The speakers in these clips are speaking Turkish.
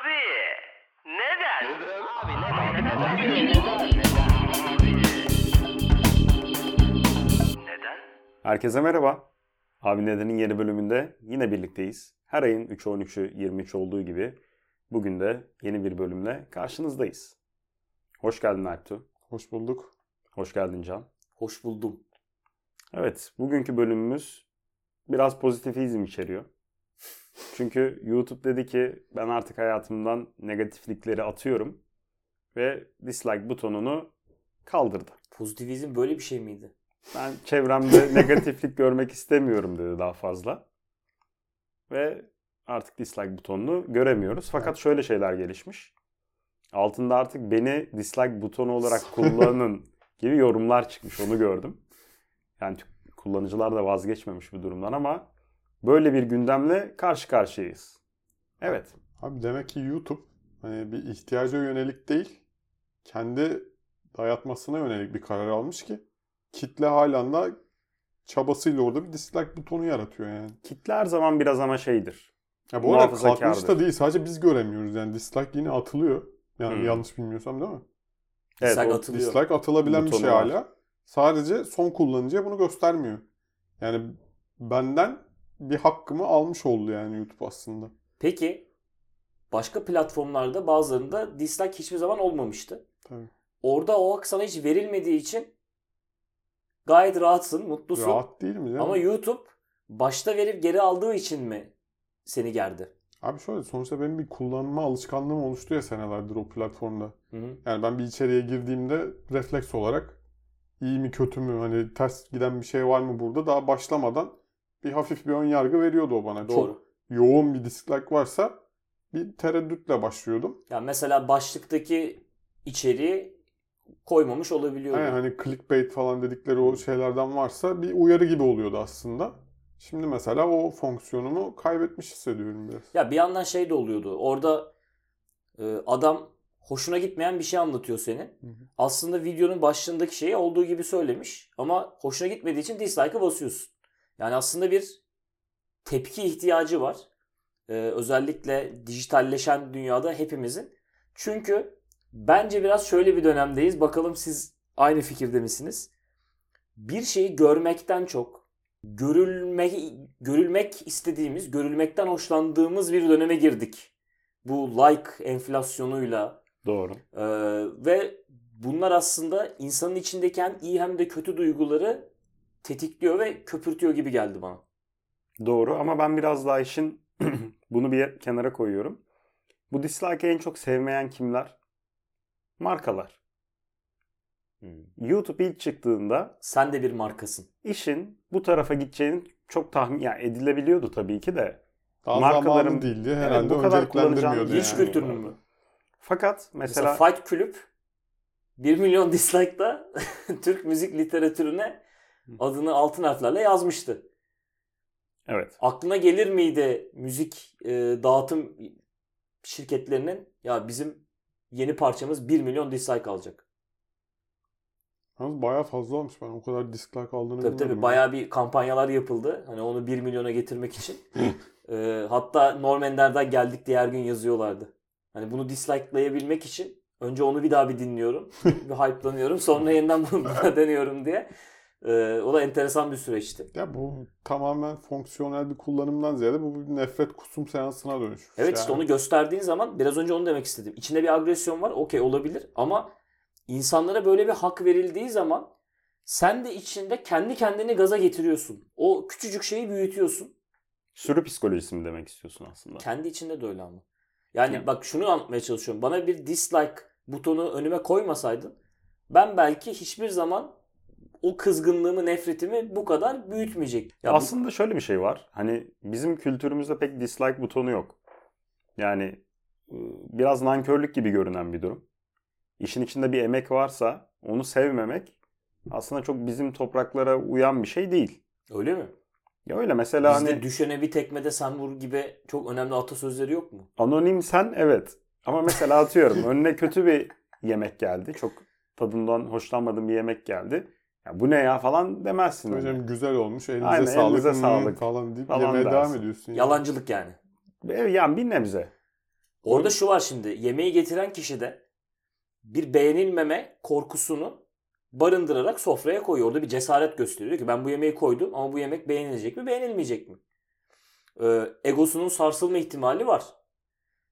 Abi neden? Abi Neden? Herkese merhaba. Abi Neden'in yeni bölümünde yine birlikteyiz. Her ayın 3'ü 13'ü 23 olduğu gibi bugün de yeni bir bölümle karşınızdayız. Hoş geldin Alptu. Hoş bulduk. Hoş geldin Can. Hoş buldum. Evet, bugünkü bölümümüz biraz pozitifizm içeriyor. Çünkü YouTube dedi ki ben artık hayatımdan negatiflikleri atıyorum ve dislike butonunu kaldırdı. Pozitivizm böyle bir şey miydi? Ben çevremde negatiflik görmek istemiyorum dedi daha fazla. Ve artık dislike butonunu göremiyoruz. Fakat şöyle şeyler gelişmiş. Altında artık beni dislike butonu olarak kullanın gibi yorumlar çıkmış. Onu gördüm. Yani kullanıcılar da vazgeçmemiş bu durumdan ama böyle bir gündemle karşı karşıyayız. Evet. Abi demek ki YouTube hani bir ihtiyaca yönelik değil, kendi dayatmasına yönelik bir karar almış ki kitle halen da çabasıyla orada bir dislike butonu yaratıyor yani. Kitle her zaman biraz ama şeydir. Ya bu arada kalkmış da değil sadece biz göremiyoruz yani dislike yine atılıyor. Yani Hmm. yanlış bilmiyorsam değil mi? Evet, Dislike atılıyor. Dislike atılabilen bir Butonu şey var. hala. Sadece son kullanıcıya bunu göstermiyor. Yani benden bir hakkımı almış oldu yani YouTube aslında. Peki başka platformlarda bazılarında dislike hiçbir zaman olmamıştı. Tabii. Orada o hak sana hiç verilmediği için gayet rahatsın, mutlusun. Rahat değil mi? canım? Ama YouTube başta verip geri aldığı için mi seni gerdi? Abi şöyle sonuçta benim bir kullanma alışkanlığım oluştu ya senelerdir o platformda. Hı hı. Yani ben bir içeriye girdiğimde refleks olarak iyi mi kötü mü hani ters giden bir şey var mı burada daha başlamadan bir hafif bir ön yargı veriyordu o bana. Doğru. Çok yoğun bir dislike varsa bir tereddütle başlıyordum. Yani mesela başlıktaki içeriği koymamış olabiliyor. Yani hani clickbait falan dedikleri o şeylerden varsa bir uyarı gibi oluyordu aslında. Şimdi mesela o fonksiyonunu kaybetmiş hissediyorum biraz. Ya bir yandan şey de oluyordu. Orada e, adam hoşuna gitmeyen bir şey anlatıyor senin. hı. Aslında videonun başlığındaki şeyi olduğu gibi söylemiş ama hoşuna gitmediği için dislike'ı basıyorsun. Yani aslında bir tepki ihtiyacı var. E, özellikle dijitalleşen dünyada hepimizin. Çünkü bence biraz şöyle bir dönemdeyiz. Bakalım siz aynı fikirde misiniz? Bir şeyi görmekten çok görülmek görülmek istediğimiz, görülmekten hoşlandığımız bir döneme girdik. Bu like enflasyonuyla Doğru. Ee, ve bunlar aslında insanın içindeki hem iyi hem de kötü duyguları tetikliyor ve köpürtüyor gibi geldi bana. Doğru ama ben biraz daha işin bunu bir kenara koyuyorum. Bu dislike'ı en çok sevmeyen kimler? Markalar. YouTube ilk çıktığında Sen de bir markasın. işin bu tarafa gideceğini çok tahmin yani edilebiliyordu tabii ki de. Daha Markaların- değildi herhalde bu kadar kullanacağını- Linç yani. kültürünün mü? Fakat Mesela, mesela, Fight Club 1 milyon dislike'da Türk müzik literatürüne adını altın harflerle yazmıştı. evet Aklına gelir miydi müzik e, dağıtım şirketlerinin ya bizim yeni parçamız 1 milyon dislike alacak. Yalnız bayağı fazla olmuş ben o kadar dislike aldığını Tabii tabii bayağı bir kampanyalar yapıldı. Hani onu 1 milyona getirmek için. Ee, hatta Norm Ender'den geldik diye her gün yazıyorlardı. Hani bunu dislike'layabilmek için önce onu bir daha bir dinliyorum. bir hype'lanıyorum. Sonra yeniden bunu buna deniyorum diye. Ee, o da enteresan bir süreçti. Ya bu tamamen fonksiyonel bir kullanımdan ziyade bu bir nefret kusum seansına dönüşmüş. Evet yani. işte onu gösterdiğin zaman biraz önce onu demek istedim. İçinde bir agresyon var. Okey olabilir ama insanlara böyle bir hak verildiği zaman sen de içinde kendi kendini gaza getiriyorsun. O küçücük şeyi büyütüyorsun. sürü psikolojisi mi demek istiyorsun aslında? Kendi içinde de öyle ama. Yani Ya. bak şunu anlatmaya çalışıyorum. Bana bir dislike butonu önüme koymasaydın ben belki hiçbir zaman o kızgınlığımı, nefretimi bu kadar büyütmeyecek. Ya bu- Aslında şöyle bir şey var. Hani bizim kültürümüzde pek dislike butonu yok. Yani e, biraz nankörlük gibi görünen bir durum. İşin içinde bir emek varsa onu sevmemek aslında çok bizim topraklara uyan bir şey değil. öyle mi? Ya öyle mesela Bizde hani düşene bir tekmede sen vur gibi çok önemli atasözleri yok mu? anonim sen evet. Ama mesela atıyorum önüne kötü bir yemek geldi. Çok tadından hoşlanmadığın bir yemek geldi. Ya bu ne ya falan demezsin. Hocam öyle. güzel olmuş elinize Aynen, sağlık, elinize hmm, sağlık falan deyip falan yemeğe dersin. devam ediyorsun. yani. Yalancılık yani. E, Yani bir nebze. Orada şu var şimdi. Yemeği getiren kişi de bir beğenilmeme korkusunu barındırarak sofraya koyuyor. Orada bir cesaret gösteriyor ki ben bu yemeği koydum ama bu yemek beğenilecek mi beğenilmeyecek mi? Ee, egosunun sarsılma ihtimali var.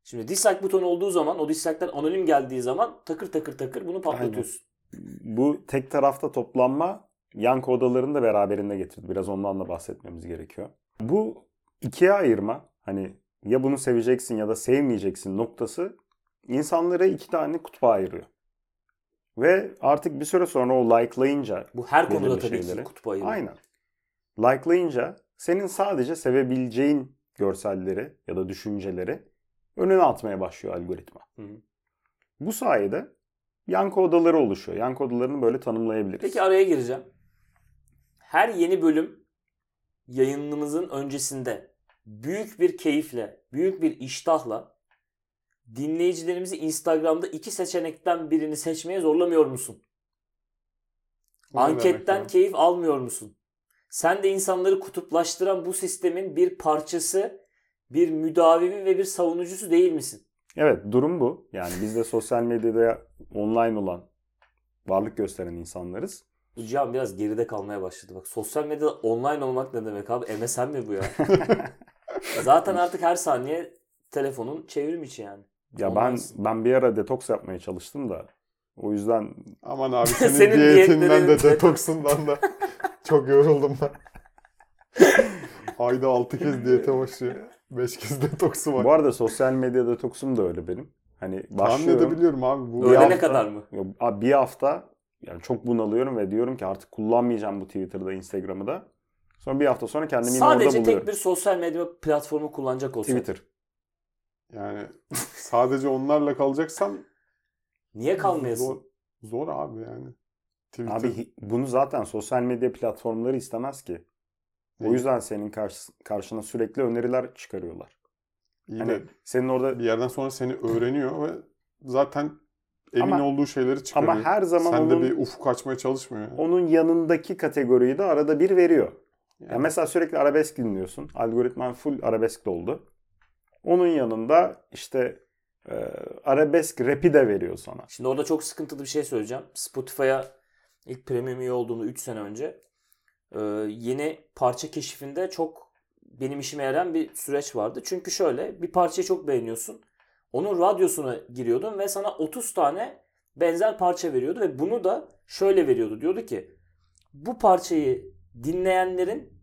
Şimdi dislike butonu olduğu zaman o dislike'ler anonim geldiği zaman takır takır takır bunu patlatıyorsun. Bu tek tarafta toplanma yankı odalarını da beraberinde getirdi. Biraz ondan da bahsetmemiz gerekiyor. Bu ikiye ayırma hani ya bunu seveceksin ya da sevmeyeceksin noktası insanları iki tane kutba ayırıyor. Ve artık bir süre sonra o likelayınca Bu her konuda tabii ki şeyleri- kutup ayırıyor. Aynen. Likelayınca senin sadece sevebileceğin görselleri ya da düşünceleri önüne atmaya başlıyor algoritma. Hı. Bu sayede yankı odaları oluşuyor. Yankı odalarını böyle tanımlayabiliriz. Peki araya gireceğim. Her yeni bölüm yayınımızın öncesinde büyük bir keyifle, büyük bir iştahla dinleyicilerimizi Instagram'da iki seçenekten birini seçmeye zorlamıyor musun? Ne Anketten keyif almıyor musun? Sen de insanları kutuplaştıran bu sistemin bir parçası, bir müdavimi ve bir savunucusu değil misin? Evet durum bu. Yani biz de sosyal medyada online olan varlık gösteren insanlarız. Bu Cihan biraz geride kalmaya başladı. Bak sosyal medyada online olmak ne demek abi? MSN mi bu ya? Zaten artık her saniye telefonun çevrim içi yani. Ya ben ben bir ara detoks yapmaya çalıştım da o yüzden Aman abi senin, Senin diyetinden diyetlerin- de detoksundan da çok yoruldum ben. Ayda 6 kez diyete başlıyor. 5 kez detoksu var. bu arada sosyal medya detoksum da öyle benim. Hani Tahmin başlıyorum. edebiliyorum abi. Bu Öğlene hafta- kadar mı? Abi bir hafta yani çok bunalıyorum ve diyorum ki artık kullanmayacağım bu Twitter'da, Instagram'ı da. Sonra bir hafta sonra kendimi yine orada Sadece buluyorum. tek bir sosyal medya platformu kullanacak olsan. Twitter. Yani sadece onlarla kalacaksan Niye kalmayasın? Zor, zor abi yani. Twitter. Abi hi- bunu zaten sosyal medya platformları istemez ki. O yüzden senin karşı, karşına sürekli öneriler çıkarıyorlar. İyi Hani de senin orada bir yerden sonra seni öğreniyor ve zaten emin Ama- olduğu şeyleri çıkarıyor. ama her zaman Sen de onun, bir ufuk açmaya çalışmıyor. Yani. onun yanındaki kategoriyi de arada bir veriyor. Yani Ya mesela sürekli arabesk dinliyorsun. Algoritman full arabesk doldu. Onun yanında işte e, arabesk rap'i de veriyor sana. Şimdi orada çok sıkıntılı bir şey söyleyeceğim. Spotify'a ilk premium üye olduğunu 3 sene önce e, yeni parça keşifinde çok benim işime yarayan bir süreç vardı. Çünkü şöyle bir parçayı çok beğeniyorsun. Onun radyosuna giriyordun ve sana 30 tane benzer parça veriyordu ve bunu da şöyle veriyordu. Diyordu ki bu parçayı dinleyenlerin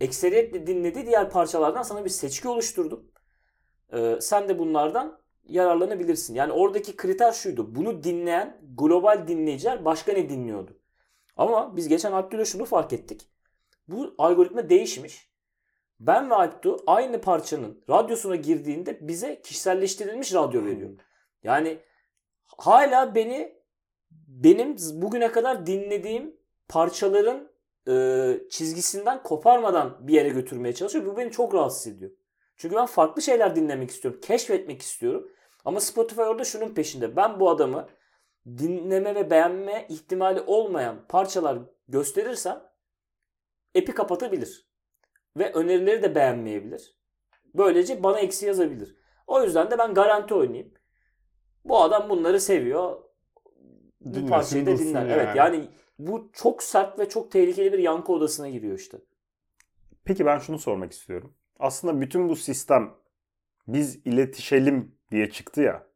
ekseriyetle dinlediği diğer parçalardan sana bir seçki oluşturdum. Ee, sen de bunlardan yararlanabilirsin. Yani oradaki kriter şuydu. Bunu dinleyen global dinleyiciler başka ne dinliyordu? Ama biz geçen Alptu'yla şunu fark ettik. Bu algoritma değişmiş. Ben ve Alptu aynı parçanın radyosuna girdiğinde bize kişiselleştirilmiş radyo veriyor. Yani hala beni benim bugüne kadar dinlediğim parçaların e, çizgisinden koparmadan bir yere götürmeye çalışıyor. Bu beni çok rahatsız ediyor. Çünkü ben farklı şeyler dinlemek istiyorum. Keşfetmek istiyorum. Ama Spotify orada şunun peşinde. Ben bu adamı dinleme ve beğenme ihtimali olmayan parçalar gösterirsem app'i kapatabilir. Ve önerileri de beğenmeyebilir. Böylece bana eksi yazabilir. O yüzden de ben garanti oynayayım. Bu adam bunları seviyor. Bu Dinlesin, parçayı da dinler. yani. Evet yani bu çok sert ve çok tehlikeli bir yankı odasına giriyor işte. Peki ben şunu sormak istiyorum. Aslında bütün bu sistem biz iletişelim diye çıktı ya.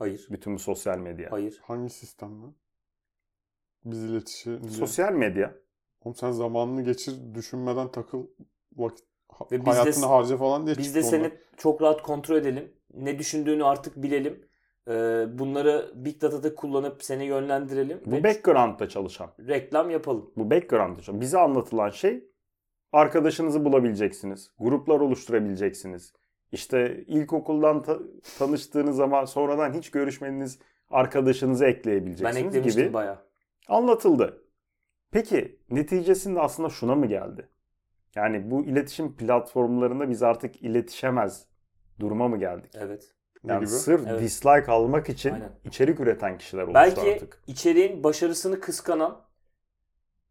Hayır. Bütün bu sosyal medya. Hayır. Hangi sistem lan? Biz iletişim. Sosyal medya Oğlum sen zamanını geçir düşünmeden takıl vakit Ve biz de- hayatını harca falan diye Biz de seni onlar. çok rahat kontrol edelim. Ne düşündüğünü artık bilelim. Ee, bunları Big Data'da kullanıp seni yönlendirelim. bu background'da çalışan. reklam yapalım. Bu background'da çalışan. Bize anlatılan şey arkadaşınızı bulabileceksiniz. Gruplar oluşturabileceksiniz. İşte ilkokuldan ta- tanıştığınız zaman sonradan hiç görüşmediğiniz arkadaşınızı Ben ekleyebileceksiniz eklemiştim gibi bayağı. anlatıldı. Peki neticesinde aslında şuna mı geldi? Yani bu iletişim platformlarında biz artık iletişemez duruma mı geldik? Evet. Ne Yani gibi? sırf Evet. dislike almak için Aynen. içerik üreten kişiler oluştu Belki artık. içeriğin başarısını kıskanan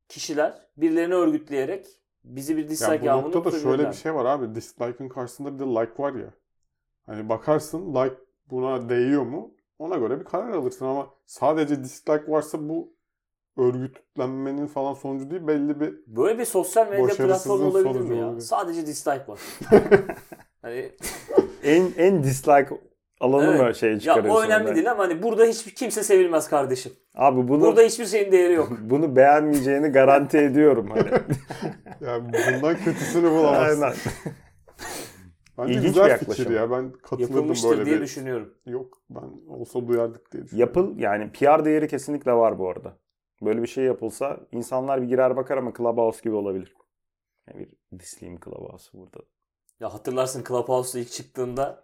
kişiler birilerini örgütleyerek bizi bir dislike Yani bu yağmuruna noktada şöyle bir şey var abi. Dislike'ın karşısında bir de like var ya. Hani bakarsın like buna değiyor mu? Ona göre bir karar alırsın ama sadece dislike varsa bu örgütlenmenin falan sonucu değil belli bir Böyle bir sosyal medya platformu olabilir mi ya? olabilir. Sadece dislike var. hani En en dislike alanı Evet. mı şey ya çıkarıyorsun? o önemli değil ama hani burada hiçbir kimse sevilmez kardeşim. Abi bunu Burada hiçbir şeyin değeri yok. bunu beğenmeyeceğini garanti ediyorum hani. yani bundan kötüsünü bulamazsın. Aynen. Bence İlginç bir güzel yaklaşım. fikir ya. Ben katılırdım Yapılmıştır böyle diye bir. düşünüyorum. Yok ben olsa duyardık diye düşünüyorum. Yapıl yani PR değeri kesinlikle var bu arada. Böyle bir şey yapılsa insanlar bir girer bakar ama Clubhouse gibi olabilir. Yani bir disleyim Clubhouse'u burada. Ya hatırlarsın Clubhouse'da ilk çıktığında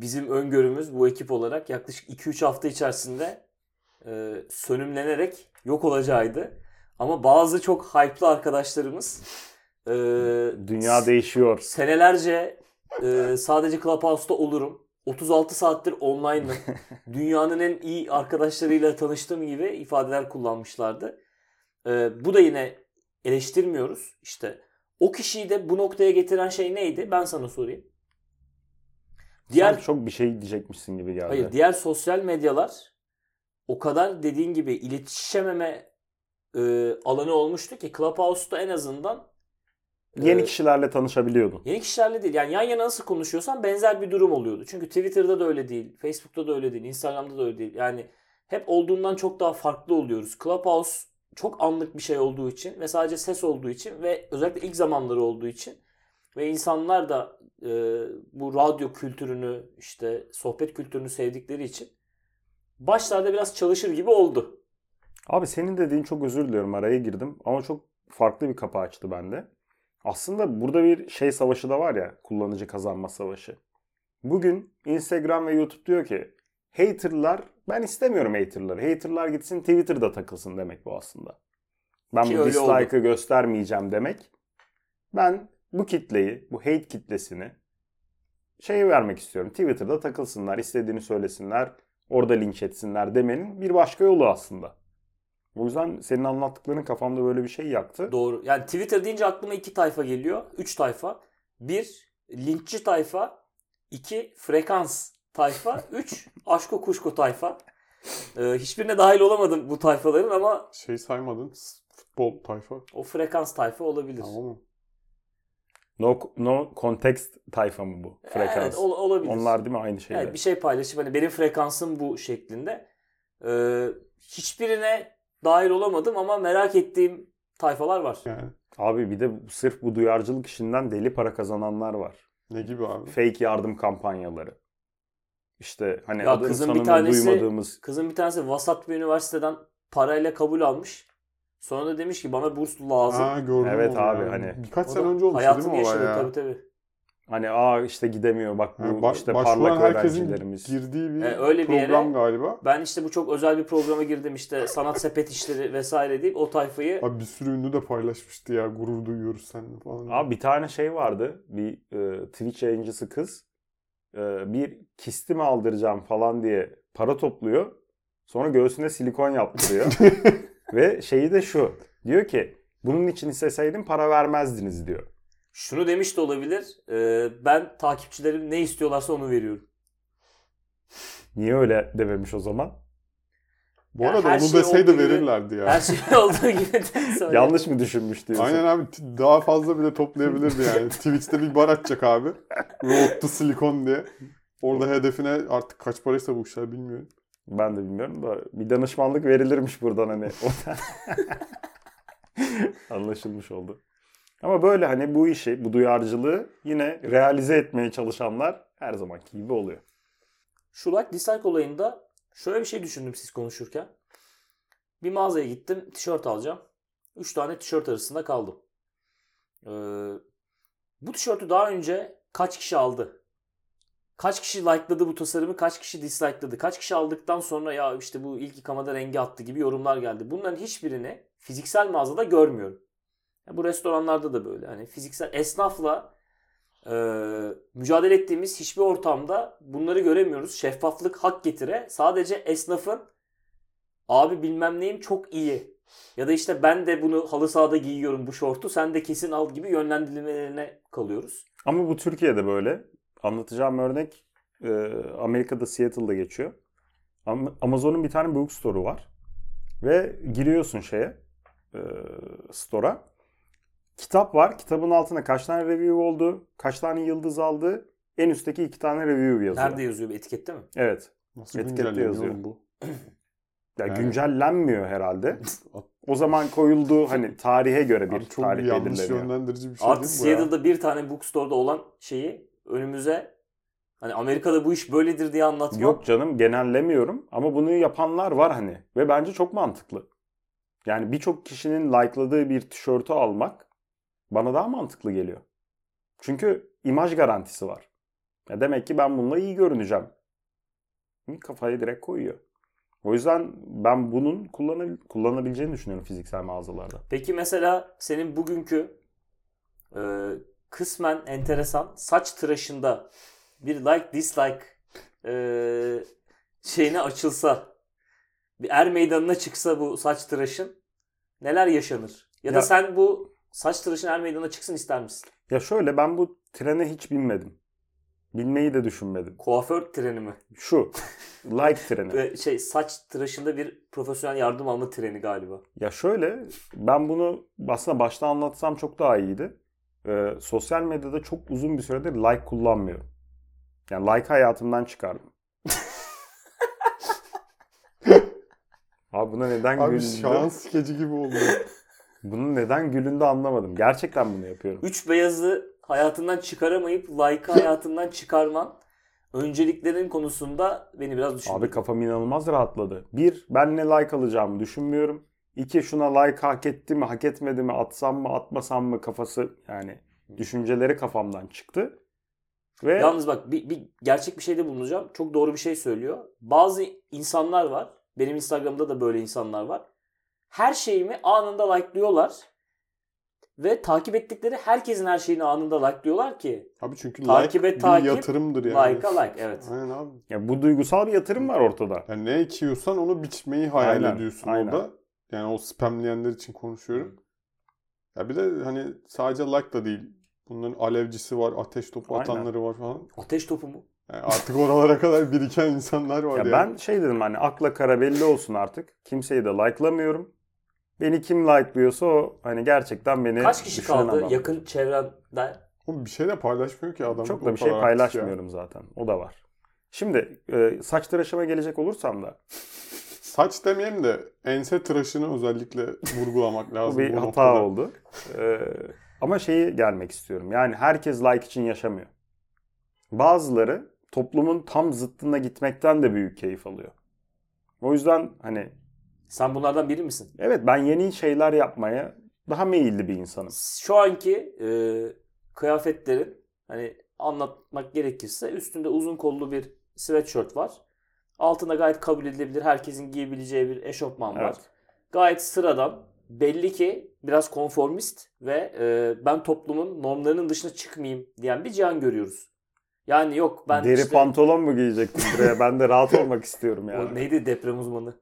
bizim öngörümüz bu ekip olarak yaklaşık 2-3 hafta içerisinde e, sönümlenerek yok olacağıydı. Ama bazı çok hype'lı arkadaşlarımız e, Dünya değişiyor. senelerce e, sadece Clubhouse'da olurum. 36 saattir online'ım. Dünyanın en iyi arkadaşlarıyla tanıştığım gibi ifadeler kullanmışlardı. Bu da yine eleştirmiyoruz. İşte o kişiyi de bu noktaya getiren şey neydi? Ben sana sorayım. Diğer Sanki çok bir şey diyecekmişsin gibi geldi. hayır diğer sosyal medyalar o kadar dediğin gibi iletişememe e, alanı olmuştu ki Clubhouse'da en azından Yeni e, kişilerle tanışabiliyordun. Yeni kişilerle değil. Yani yan yana nasıl konuşuyorsan benzer bir durum oluyordu. Çünkü Twitter'da da öyle değil. Facebook'ta da öyle değil. Instagram'da da öyle değil. Yani hep olduğundan çok daha farklı oluyoruz. Clubhouse çok anlık bir şey olduğu için ve sadece ses olduğu için ve özellikle ilk zamanları olduğu için ve insanlar da e, bu radyo kültürünü işte sohbet kültürünü sevdikleri için başlarda biraz çalışır gibi oldu. Abi senin dediğin çok özür diliyorum araya girdim ama çok farklı bir kapı açtı bende. Aslında burada bir şey savaşı da var ya kullanıcı kazanma savaşı. Bugün Instagram ve YouTube diyor ki haterlar ben istemiyorum haterları. Haterlar gitsin Twitter'da takılsın demek bu aslında. Ben Ki bu dislike'ı göstermeyeceğim demek. Ben bu kitleyi, bu hate kitlesini şey vermek istiyorum. Twitter'da takılsınlar, istediğini söylesinler, orada linç etsinler demenin bir başka yolu aslında. O yüzden senin anlattıkların kafamda böyle bir şey yaktı. Doğru. Yani Twitter deyince aklıma iki tayfa geliyor. Üç tayfa. Bir, linççi tayfa. iki frekans tayfa. Üç, aşko kuşku tayfa. Ee, hiçbirine dahil olamadım bu tayfaların ama Şey saymadın. Futbol tayfa. o frekans tayfa olabilir. Tamam mı? No, no context tayfa mı bu? Frekans. Evet, ol- olabilir. Onlar değil mi aynı şeyler? Evet, bir şey paylaşıp hani benim frekansım bu şeklinde. Ee, hiçbirine dahil olamadım ama merak ettiğim tayfalar var. Yani Abi bir de sırf bu duyarcılık işinden deli para kazananlar var. ne gibi abi? Fake yardım kampanyaları. İşte hani Ya adını kızın bir tanesi- duymadığımız Kızın bir tanesi vasat bir üniversiteden parayla kabul almış. Sonra da demiş ki bana burs lazım. Ha gördüm Evet onu abi, ya. hani- Birkaç O sene önce olmuş değil hayatını mi olay yaşadı ya? tabii tabii. hani aa işte gidemiyor bak bu Ha, ba- işte başvuran parlak herkesin öğrencilerimiz. girdiği bir E, öyle bir program yere- galiba. Ben işte bu çok özel bir programa girdim işte sanat sepet işleri vesaire deyip o tayfayı Abi bir sürü ünlü de paylaşmıştı ya. Gurur duyuyoruz seninle falan. Abi bir tane şey vardı. Bir e, Twitch yayıncısı kız. E, bir kisti mi aldıracağım falan diye para topluyor. Sonra göğsüne silikon yaptırıyor. Ve şeyi de şu. Diyor ki bunun için isteseydim para vermezdiniz diyor. şunu demiş de olabilir. e, ben takipçilerim ne istiyorlarsa onu veriyorum. Niye öyle dememiş o zaman? Bu Ya arada onu şey deseydi verirlerdi ya. Her şey olduğu gibi. Yanlış mı düşünmüş diyorsun? Aynen abi daha fazla bile toplayabilirdi yani. Twitch'te bir bar açacak abi. Road to Silicon diye. Orada hedefine artık kaç paraysa bu işler bilmiyorum. Ben de bilmiyorum da bir danışmanlık verilirmiş buradan hani. Anlaşılmış oldu. Ama böyle hani bu işi, bu duyarcılığı yine realize etmeye çalışanlar her zamanki gibi oluyor. Şu like dislike olayında şöyle bir şey düşündüm siz konuşurken. Bir mağazaya gittim tişört alacağım. 3 tane tişört arasında kaldım. Ee, bu tişörtü daha önce kaç kişi aldı? Kaç kişi likeladı bu tasarımı, kaç kişi dislikeladı? Kaç kişi aldıktan sonra ya işte bu ilk yıkamada rengi attı gibi yorumlar geldi. Bunların hiçbirini fiziksel mağazada görmüyorum. Ya bu restoranlarda da böyle. Hani fiziksel esnafla e, mücadele ettiğimiz hiçbir ortamda bunları göremiyoruz. Şeffaflık hak getire. Sadece esnafın abi bilmem neyim çok iyi. Ya da işte ben de bunu halı sahada giyiyorum bu şortu sen de kesin al gibi yönlendirilmelerine kalıyoruz. Ama bu Türkiye'de böyle. Anlatacağım örnek e, Amerika'da Seattle'da geçiyor. Am- Amazon'un bir tane bookstore'u var. Ve giriyorsun şeye, e, store'a. Kitap var. Kitabın altında kaç tane review oldu, kaç tane yıldız aldı. En üstteki iki tane review yazıyor. Nerede yazıyor? Etikette mi? Evet. Nasıl Etikette yazıyor. bu? Ya Yani- güncellenmiyor herhalde. O zaman koyulduğu hani tarihe göre bir Abi çok tarih yanlış belirleniyor. yönlendirici bir şey Artık değil bu ya. Seattle'da bir tane bookstore'da olan şeyi önümüze hani Amerika'da bu iş böyledir diye anlatmak. Yok canım genellemiyorum ama bunu yapanlar var hani ve bence çok mantıklı. Yani birçok kişinin likeladığı bir tişörtü almak bana daha mantıklı geliyor. Çünkü imaj garantisi var. Ya demek ki ben bununla iyi görüneceğim. Kafayı direkt koyuyor. O yüzden ben bunun kullana- kullanabileceğini düşünüyorum fiziksel mağazalarda. Peki mesela senin bugünkü e, kısmen enteresan saç tıraşında bir like dislike e, şeyine açılsa bir er meydanına çıksa bu saç tıraşın neler yaşanır? Ya da Ya- sen bu saç tıraşın er meydanına çıksın ister misin? Ya şöyle ben bu trene hiç binmedim. Binmeyi de düşünmedim. Kuaför treni mi? Şu like treni. Şey saç tıraşında bir profesyonel yardım alma treni galiba. Ya şöyle ben bunu aslında başta anlatsam çok daha iyiydi. Ee, sosyal medyada çok uzun bir süredir like kullanmıyorum. Yani like hayatımdan çıkardım. Abi buna neden Abi gülündü? şans skeci gibi oldu. Bunun neden gülündü anlamadım. Gerçekten bunu yapıyorum. Üç beyazı hayatından çıkaramayıp like'ı hayatından çıkarman önceliklerin konusunda beni biraz düşündürdü. Abi kafam inanılmaz rahatladı. Bir, ben ne like alacağımı düşünmüyorum. İki, şuna like hak etti mi, hak etmedi mi, atsam mı, atmasam mı kafası yani düşünceleri kafamdan çıktı. Ve Yalnız bak bir, bir gerçek bir şeyde bulunacağım. Çok doğru bir şey söylüyor. Bazı insanlar var. Benim Instagram'da da böyle insanlar var. Her şeyimi anında like'lıyorlar. Ve takip ettikleri herkesin her şeyini anında like'lıyorlar ki. Abi çünkü Takibe like takip, bir yatırımdır yani. Like'a like evet. Aynen abi. ya bu duygusal bir yatırım var ortada. Yani ne ekiyorsan onu biçmeyi hayal Aynen, ediyorsun aynen. orada. Yani o spamleyenler için konuşuyorum. Ya bir de hani sadece like da değil. Bunların alevcisi var, ateş topu Aynen. atanları var falan. Ateş topu mu? Yani artık oralara kadar biriken insanlar var Ya yani. ben şey dedim hani akla kara belli olsun artık. Kimseyi de like'lamıyorum. Beni kim like'lıyorsa o hani gerçekten beni Kaç kişi düşünen kaldı adam. yakın çevrende? Oğlum bir şey de paylaşmıyor ki adam. Çok da bir şey aktif ya. paylaşmıyorum zaten. O da var. Şimdi e, saç tıraşıma gelecek olursam da Saç demeyeyim de ense tıraşını özellikle vurgulamak bu lazım. bir bu hata noktada. oldu. E, ama şeyi gelmek istiyorum. Yani herkes like için yaşamıyor. Bazıları toplumun tam zıttına gitmekten de büyük keyif alıyor. O yüzden hani Sen bunlardan biri misin? evet ben yeni şeyler yapmaya daha meyilli bir insanım. Şu anki e, kıyafetlerin hani anlatmak gerekirse üstünde uzun kollu bir sweatshirt var. Altında gayet kabul edilebilir herkesin giyebileceği bir eşofman var. Evet. Gayet sıradan. Belli ki biraz konformist ve e, ben toplumun normlarının dışına çıkmayayım diyen bir cihan görüyoruz. Yani yok ben Deri işte, pantolon mu giyecektim buraya? Ben de rahat olmak istiyorum o yani. neydi deprem uzmanı?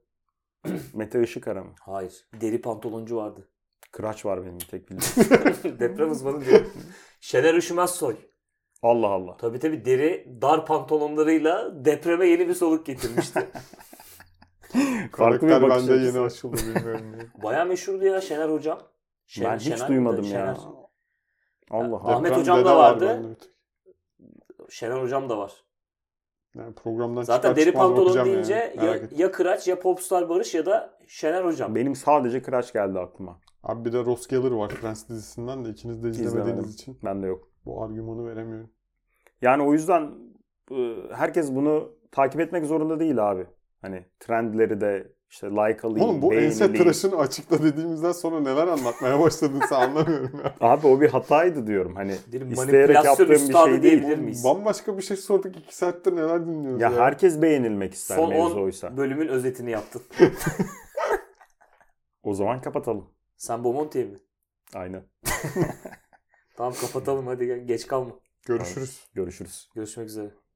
Mete Işıkara mı? Hayır. Deri pantoloncu vardı. Kıraç var benim tek bildiğim. deprem uzmanı diyor. Şener Üşümezsoy. Allah Allah. Tabii tabii deri dar pantolonlarıyla depreme yeni bir soluk getirmişti. Farklı bir Karakter bakış bende açısı. yeni açıldı bilmiyorum. ya. Baya meşhurdu ya Şener hocam. Şen- Ben hiç Şener duymadım miydi? ya. Şener. Allah Ahmet Allah. Deprem hocam da vardı. tek. Şener hocam da var. Yani programdan Zaten deri pantolon deyince yani. ya, Merak ya Kıraç ya Popstar Barış ya da Şener hocam. Benim sadece Kıraç geldi aklıma. Abi bir de Ross Geller var Friends dizisinden de ikiniz de izlemediğiniz İzlemedim. için Bende yok. Bu argümanı veremiyorum. Yani o yüzden e, herkes bunu takip etmek zorunda değil abi. Hani trendleri de işte like alayım, Oğlum bu ense tıraşını açıkla dediğimizden sonra neler anlatmaya başladın sen anlamıyorum ya. Abi o bir hataydı diyorum. Hani Bir isteyerek manipülasyon yaptığım bir şey değil. miyiz? Bambaşka bir şey sorduk iki saattir neler dinliyoruz ya. Ya herkes beğenilmek ister Son mevzu 10 oysa. bölümün özetini yaptın. O zaman kapatalım. Sen Bomonti'ye mi? Aynen. Tamam kapatalım hadi gel. Geç kalma. Görüşürüz. Görüşürüz. Görüşmek üzere.